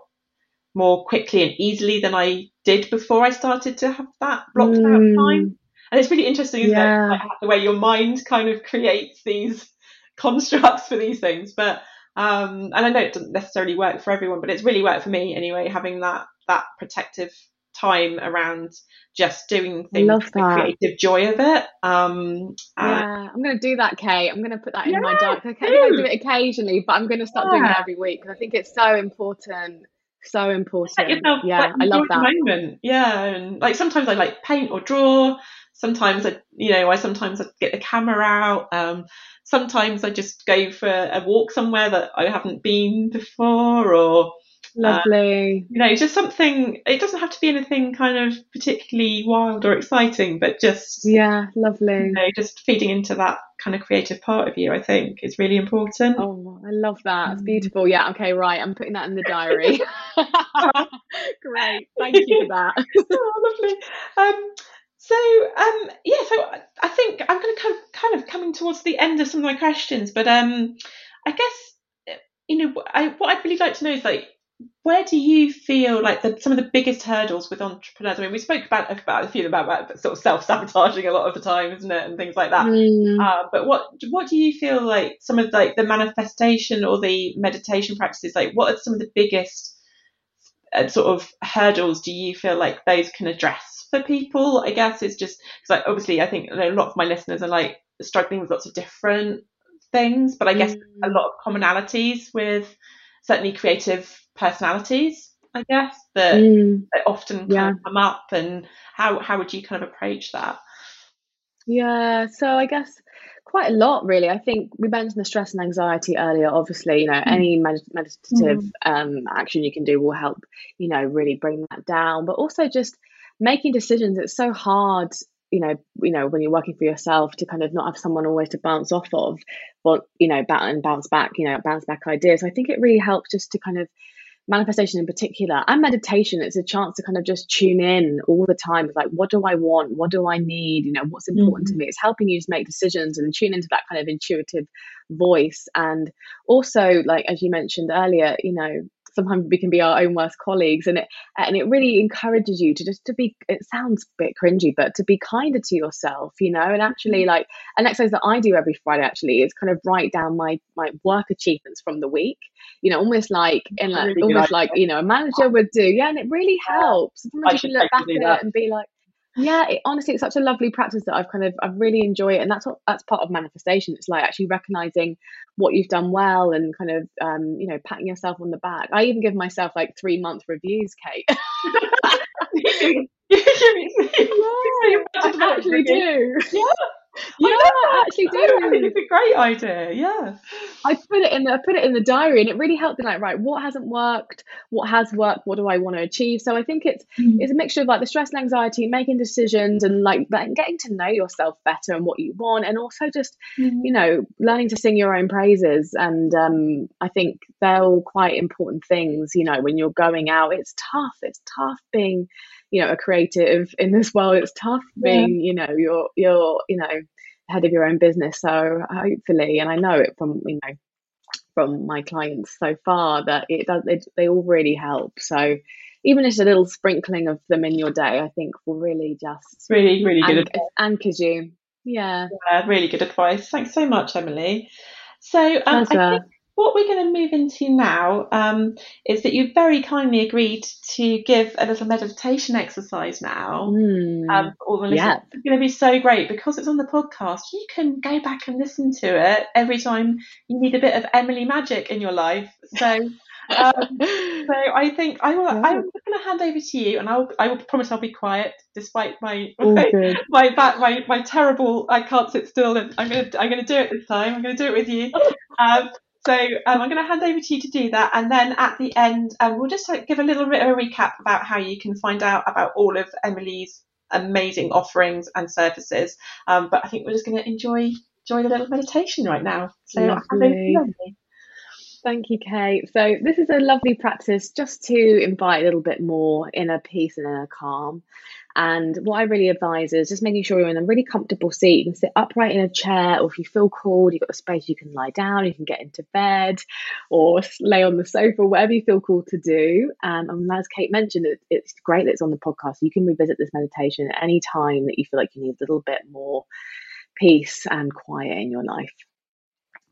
more quickly and easily than I did before I started to have that blocked mm. out time. And it's really interesting, isn't yeah. it? Like the way your mind kind of creates these [laughs] constructs for these things. But um, and I know it doesn't necessarily work for everyone, but it's really worked for me anyway, having that that protective time around just doing things love that. the creative joy of it. Um, yeah, I'm going to do that, Kate. I'm going to put that in yeah, my diary. Okay, I do it occasionally, but I'm going to start yeah. doing it every week because I think it's so important. So important. Yourself, yeah, like, I love that. Moment. Yeah, and like sometimes I like paint or draw sometimes I, you know, I sometimes I get the camera out. Um, sometimes I just go for a walk somewhere that I haven't been before, or lovely, uh, you know, just something. It doesn't have to be anything kind of particularly wild or exciting, but just yeah, lovely. You know, just feeding into that kind of creative part of you, I think, is really important. Oh, I love that. It's mm. beautiful. Yeah. Okay. Right. I'm putting that in the diary. [laughs] [laughs] Great. Thank you for that. [laughs] oh, lovely. Um, so um, yeah, so I think I'm going to kind of, kind of coming towards the end of some of my questions, but um, I guess you know I, what I'd really like to know is like where do you feel like the, some of the biggest hurdles with entrepreneurs? I mean, we spoke about about a few about, about sort of self sabotaging a lot of the time, isn't it, and things like that. Mm. Uh, but what what do you feel like some of like the manifestation or the meditation practices? Like, what are some of the biggest sort of hurdles do you feel like those can address for people. I guess it's just because like, obviously I think a lot of my listeners are like struggling with lots of different things, but I guess mm. a lot of commonalities with certainly creative personalities. I guess that, mm. that often yeah. come up, and how how would you kind of approach that? Yeah, so I guess quite a lot really i think we mentioned the stress and anxiety earlier obviously you know mm. any med- meditative mm. um, action you can do will help you know really bring that down but also just making decisions it's so hard you know you know when you're working for yourself to kind of not have someone always to bounce off of but you know and bounce back you know bounce back ideas i think it really helps just to kind of manifestation in particular and meditation it's a chance to kind of just tune in all the time it's like what do i want? What do i need? You know what's important mm-hmm. to me? It's helping you to make decisions and tune into that kind of intuitive voice. And also like as you mentioned earlier you know sometimes we can be our own worst colleagues and it and it really encourages you to just to be it sounds a bit cringy but to be kinder to yourself you know? And actually mm-hmm. like an exercise that i do every friday actually is kind of write down my my work achievements from the week you know almost like in like really almost like you know a manager would do yeah and it really helps. Sometimes you can look back at it and be like yeah it, honestly it's such a lovely practice that i've kind of i've really enjoy it and that's what that's part of manifestation. It's like actually recognizing what you've done well and kind of um, you know patting yourself on the back. I even give myself like three month reviews kate. [laughs] [laughs] [laughs] Yeah, I actually do. Yeah, yeah, I actually do. I think it's a great idea. Yeah. I put it in the I put it in the diary and it really helped me like, right, what hasn't worked? What has worked? What do I want to achieve? So I think it's mm. it's a mixture of like the stress and anxiety, making decisions and like getting to know yourself better and what you want and also just, mm. you know, learning to sing your own praises. And um, I think they're all quite important things, you know, when you're going out. It's tough. It's tough being you know a creative in this world. It's tough being yeah. you know you're you're you know head of your own business. So hopefully and i know it from you know from my clients so far that it does it, they all really help. So even just a little sprinkling of them in your day i think will really just really really good advice. anchors you. Yeah. yeah really good advice. Thanks so much emily. So um, I think what we're going to move into now um, is that you've very kindly agreed to give a little meditation exercise now. Mm, um, yeah. It's going to be so great because it's on the podcast. You can go back and listen to it every time you need a bit of Emily magic in your life. So um, [laughs] so I think I will. I'm going to hand over to you, and I'll. I will promise I'll be quiet, despite my [laughs] my, my my my terrible. I can't sit still, and I'm gonna I'm gonna do it this time. I'm gonna do it with you. Um, [laughs] so um, I'm going to hand over to you to do that, and then at the end, um, we'll just give a little bit of a recap about how you can find out about all of Emily's amazing offerings and services. Um, but I think we're just going to enjoy enjoy the little meditation right now. So Lovely. Thank you, Kate. So, this is a lovely practice just to invite a little bit more inner peace and inner calm. And what I really advise is just making sure you're in a really comfortable seat. You can sit upright in a chair, or if you feel cold, you've got a space you can lie down, you can get into bed, or lay on the sofa, whatever you feel called to do. Um, and as Kate mentioned, it, it's great that it's on the podcast. You can revisit this meditation at any time that you feel like you need a little bit more peace and quiet in your life.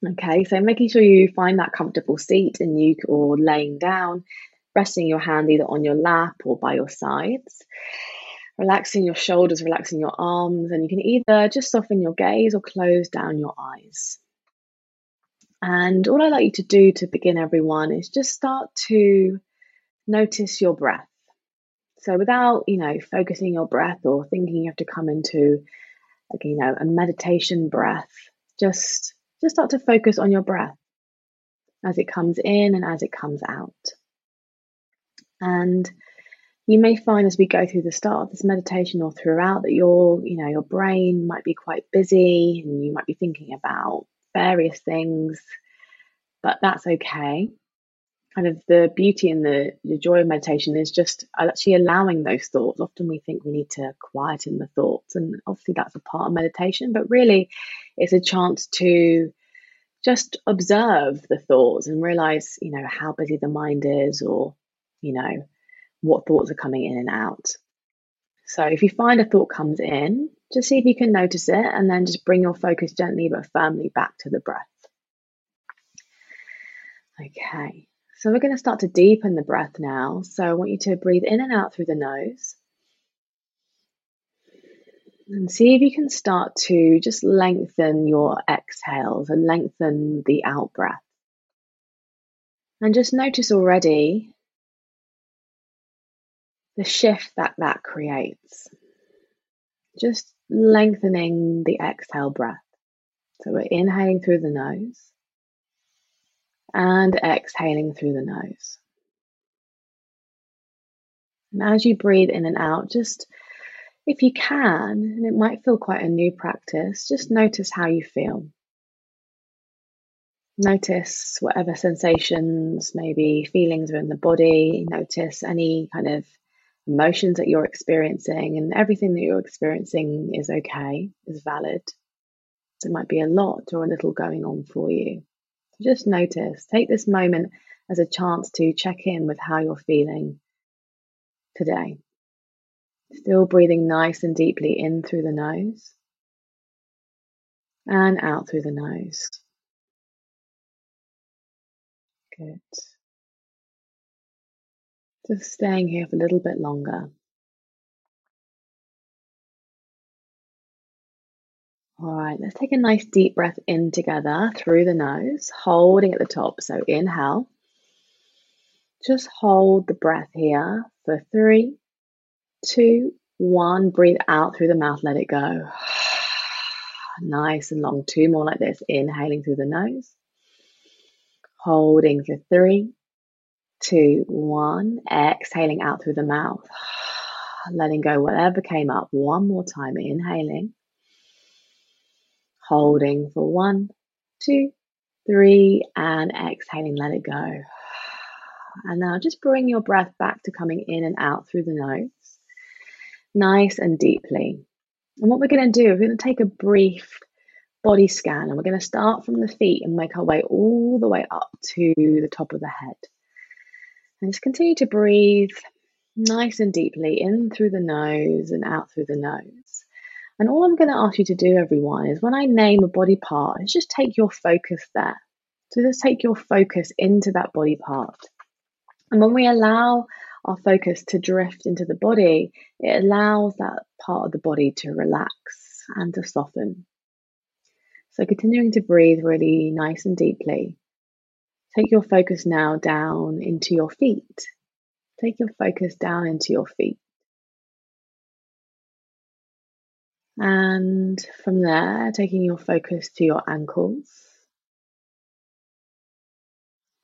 Okay, so making sure you find that comfortable seat and you or laying down, resting your hand either on your lap or by your sides, relaxing your shoulders, relaxing your arms, and you can either just soften your gaze or close down your eyes. And all I'd like you to do to begin, everyone, is just start to notice your breath. So without, you know, focusing your breath or thinking you have to come into, like, you know, a meditation breath, just just start to focus on your breath as it comes in and as it comes out. And you may find as we go through the start of this meditation or throughout that your, you know, your brain might be quite busy and you might be thinking about various things, but that's okay. Kind of the beauty and the, the joy of meditation is just actually allowing those thoughts. Often we think we need to quieten the thoughts, and obviously that's a part of meditation, but really it's a chance to just observe the thoughts and realize, you know, how busy the mind is or, you know, what thoughts are coming in and out. So if you find a thought comes in, just see if you can notice it and then just bring your focus gently but firmly back to the breath. Okay, so we're going to start to deepen the breath now. So I want you to breathe in and out through the nose. And see if you can start to just lengthen your exhales and lengthen the out breath. And just notice already the shift that that creates. Just lengthening the exhale breath. So we're inhaling through the nose and exhaling through the nose. And as you breathe in and out, just if you can, and it might feel quite a new practice, just notice how you feel. Notice whatever sensations, maybe feelings are in the body. Notice any kind of emotions that you're experiencing, and everything that you're experiencing is okay, is valid. It might be a lot or a little going on for you. So just notice, take this moment as a chance to check in with how you're feeling today. Still breathing nice and deeply in through the nose and out through the nose. Good. Just staying here for a little bit longer. All right, let's take a nice deep breath in together through the nose, holding at the top. So inhale. Just hold the breath here for three, two, one. Breathe out through the mouth, let it go. [sighs] Nice and long. Two more like this. Inhaling through the nose. Holding for three, two, one. Exhaling out through the mouth. [sighs] Letting go whatever came up. One more time. Inhaling. Holding for one, two, three, and exhaling. Let it go. [sighs] And now just bring your breath back to coming in and out through the nose nice and deeply. And what we're going to do, we're going to take a brief body scan and we're going to start from the feet and make our way all the way up to the top of the head. And just continue to breathe nice and deeply in through the nose and out through the nose. And all I'm going to ask you to do, everyone, is when I name a body part, is just take your focus there. So just take your focus into that body part. And when we allow our focus to drift into the body, it allows that part of the body to relax and to soften. So continuing to breathe really nice and deeply. Take your focus now down into your feet. Take your focus down into your feet. And from there, taking your focus to your ankles,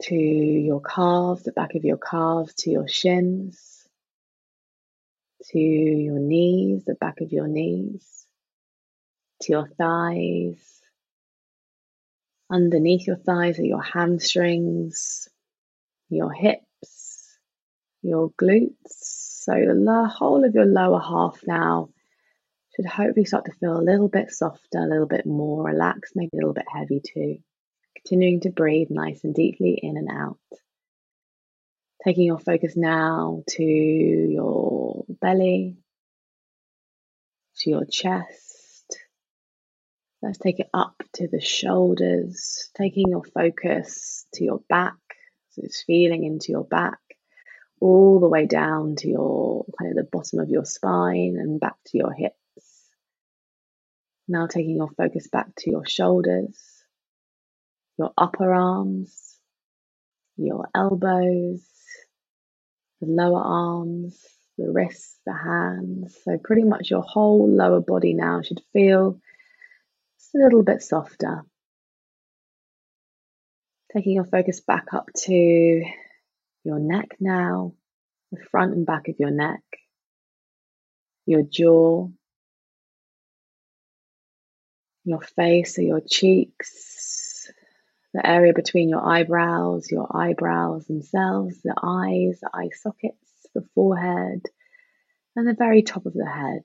to your calves, the back of your calves, to your shins, to your knees, the back of your knees, to your thighs. Underneath your thighs are your hamstrings, your hips, your glutes. So the whole of your lower half now should hopefully start to feel a little bit softer, a little bit more relaxed, maybe a little bit heavy too. Continuing to breathe nice and deeply in and out. Taking your focus now to your belly, to your chest. Let's take it up to the shoulders, taking your focus to your back. So it's feeling into your back, all the way down to your kind of the bottom of your spine and back to your hips. Now taking your focus back to your shoulders, your upper arms, your elbows, the lower arms, the wrists, the hands. So pretty much your whole lower body now should feel just a little bit softer. Taking your focus back up to your neck now, the front and back of your neck, your jaw, your face or your cheeks, the area between your eyebrows, your eyebrows themselves, the eyes, the eye sockets, the forehead, and the very top of the head.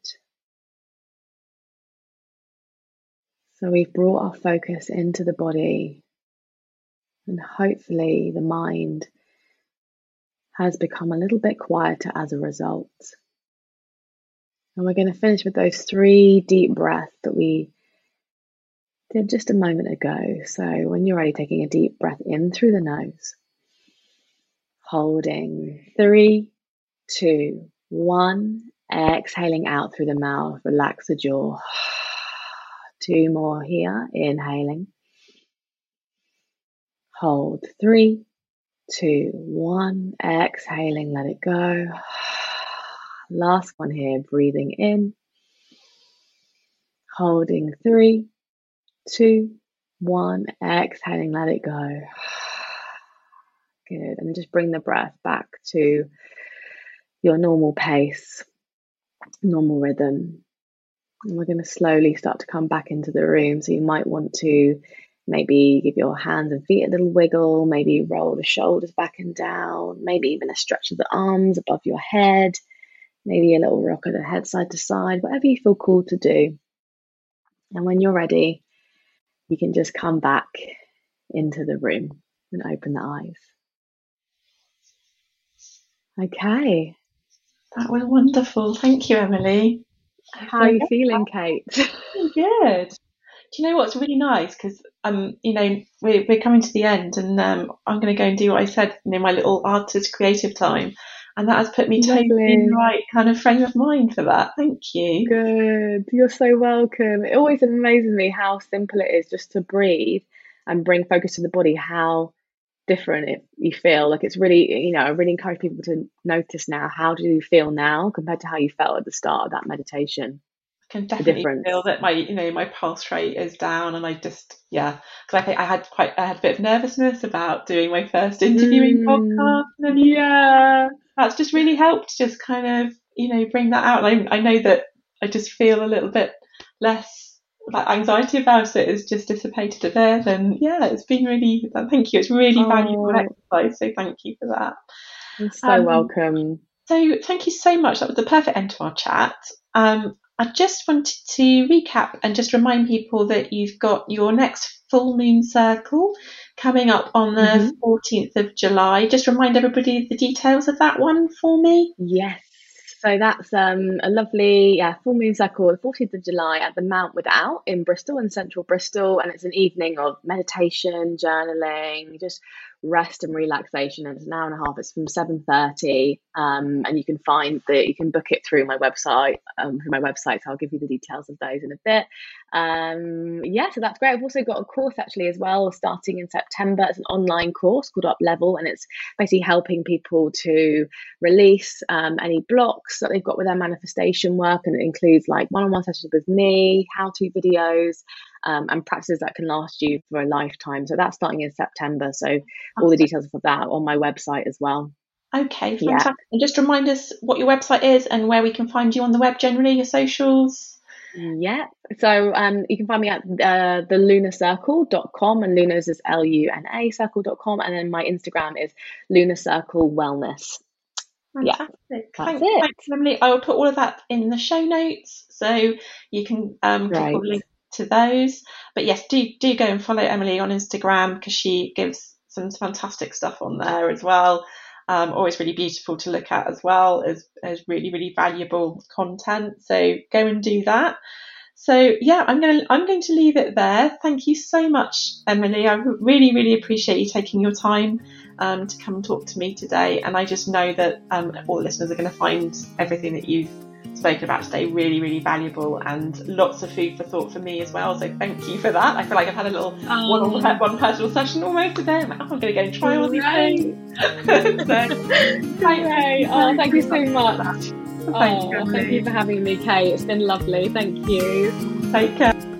So we've brought our focus into the body, and hopefully the mind has become a little bit quieter as a result. And we're going to finish with those three deep breaths that we did just a moment ago. So, when you're ready, taking a deep breath in through the nose, holding three, two, one, exhaling out through the mouth, relax the jaw. Two more here, inhaling. Hold three, two, one, exhaling, let it go. [sighs] Last one here, breathing in, holding three, two, one. Exhaling, let it go. [sighs] Good. And just bring the breath back to your normal pace, normal rhythm. And we're going to slowly start to come back into the room. So you might want to maybe give your hands and feet a little wiggle, maybe roll the shoulders back and down, maybe even a stretch of the arms above your head, maybe a little rock of the head side to side, whatever you feel called to do. And when you're ready, you can just come back into the room and open the eyes. Okay. That was wonderful. Thank you, Emily. How are you feeling, Kate? [laughs] Good. Do you know what's really nice? Because um, you know, we're we're coming to the end, and um, I'm going to go and do what I said, you know, my little artist creative time, and that has put me totally in the right kind of frame of mind for that. Thank you. Good. You're so welcome. It always amazes me how simple it is just to breathe and bring focus to the body, how different it, you feel. Like it's really, you know, I really encourage people to notice now how do you feel now compared to how you felt at the start of that meditation. I can definitely feel that my, you know, my pulse rate is down, and I just, yeah, because I think I had quite, I had a bit of nervousness about doing my first interviewing mm, podcast. And yeah, that's just really helped just kind of, you know, bring that out. And I, I know that I just feel a little bit less like anxiety about it has just dissipated a bit. And yeah, it's been really, thank you. It's really oh. valuable exercise. So thank you for that. You're so um, welcome. So thank you so much. That was the perfect end to our chat. Um, I just wanted to recap and just remind people that you've got your next full moon circle coming up on the mm-hmm. 14th of July. Just remind everybody the details of that one for me. Yes. So that's um, a lovely, yeah, full moon circle, the 14th of July at the Mount Without in Bristol, in central Bristol. And it's an evening of meditation, journaling, just rest and relaxation and it's an hour and a half it's from 7.30 um, and you can find the you can book it through my website um, through my website so i'll give you the details of those in a bit. Um, yeah so that's great. I've also got a course actually as well starting in september. It's an online course called up level and it's basically helping people to release um, any blocks that they've got with their manifestation work and it includes like one-on-one sessions with me how to videos um, and practices that can last you for a lifetime. So that's starting in September. So all the details of that on my website as well. Okay, fantastic. Yeah. And just remind us what your website is and where we can find you on the web generally, your socials. Yeah, so um, you can find me at uh, thelunacircle.com and Luna's is L U N A circle.com. And then my Instagram is Luna Circle Wellness. Fantastic. Yeah, thanks, thanks, Emily. I will put all of that in the show notes so you can um, click on the link to those. But yes, do do go and follow Emily on Instagram because she gives some fantastic stuff on there as well. Um, always really beautiful to look at as well as, as really really valuable content. So go and do that. So yeah, I'm going to I'm going to leave it there. Thank you so much, Emily. I really really appreciate you taking your time um, to come talk to me today. And I just know that um, all listeners are going to find everything that you've spoken about today really, really valuable and lots of food for thought for me as well. So thank you for that. I feel like I've had a little um, one on one personal session almost today. I'm like, oh, I'm going to go and try all these things. [laughs] so, Yay. Oh, thank you so much. Thank, oh, you, thank you for having me, Kate. It's been lovely. Thank you. Take care.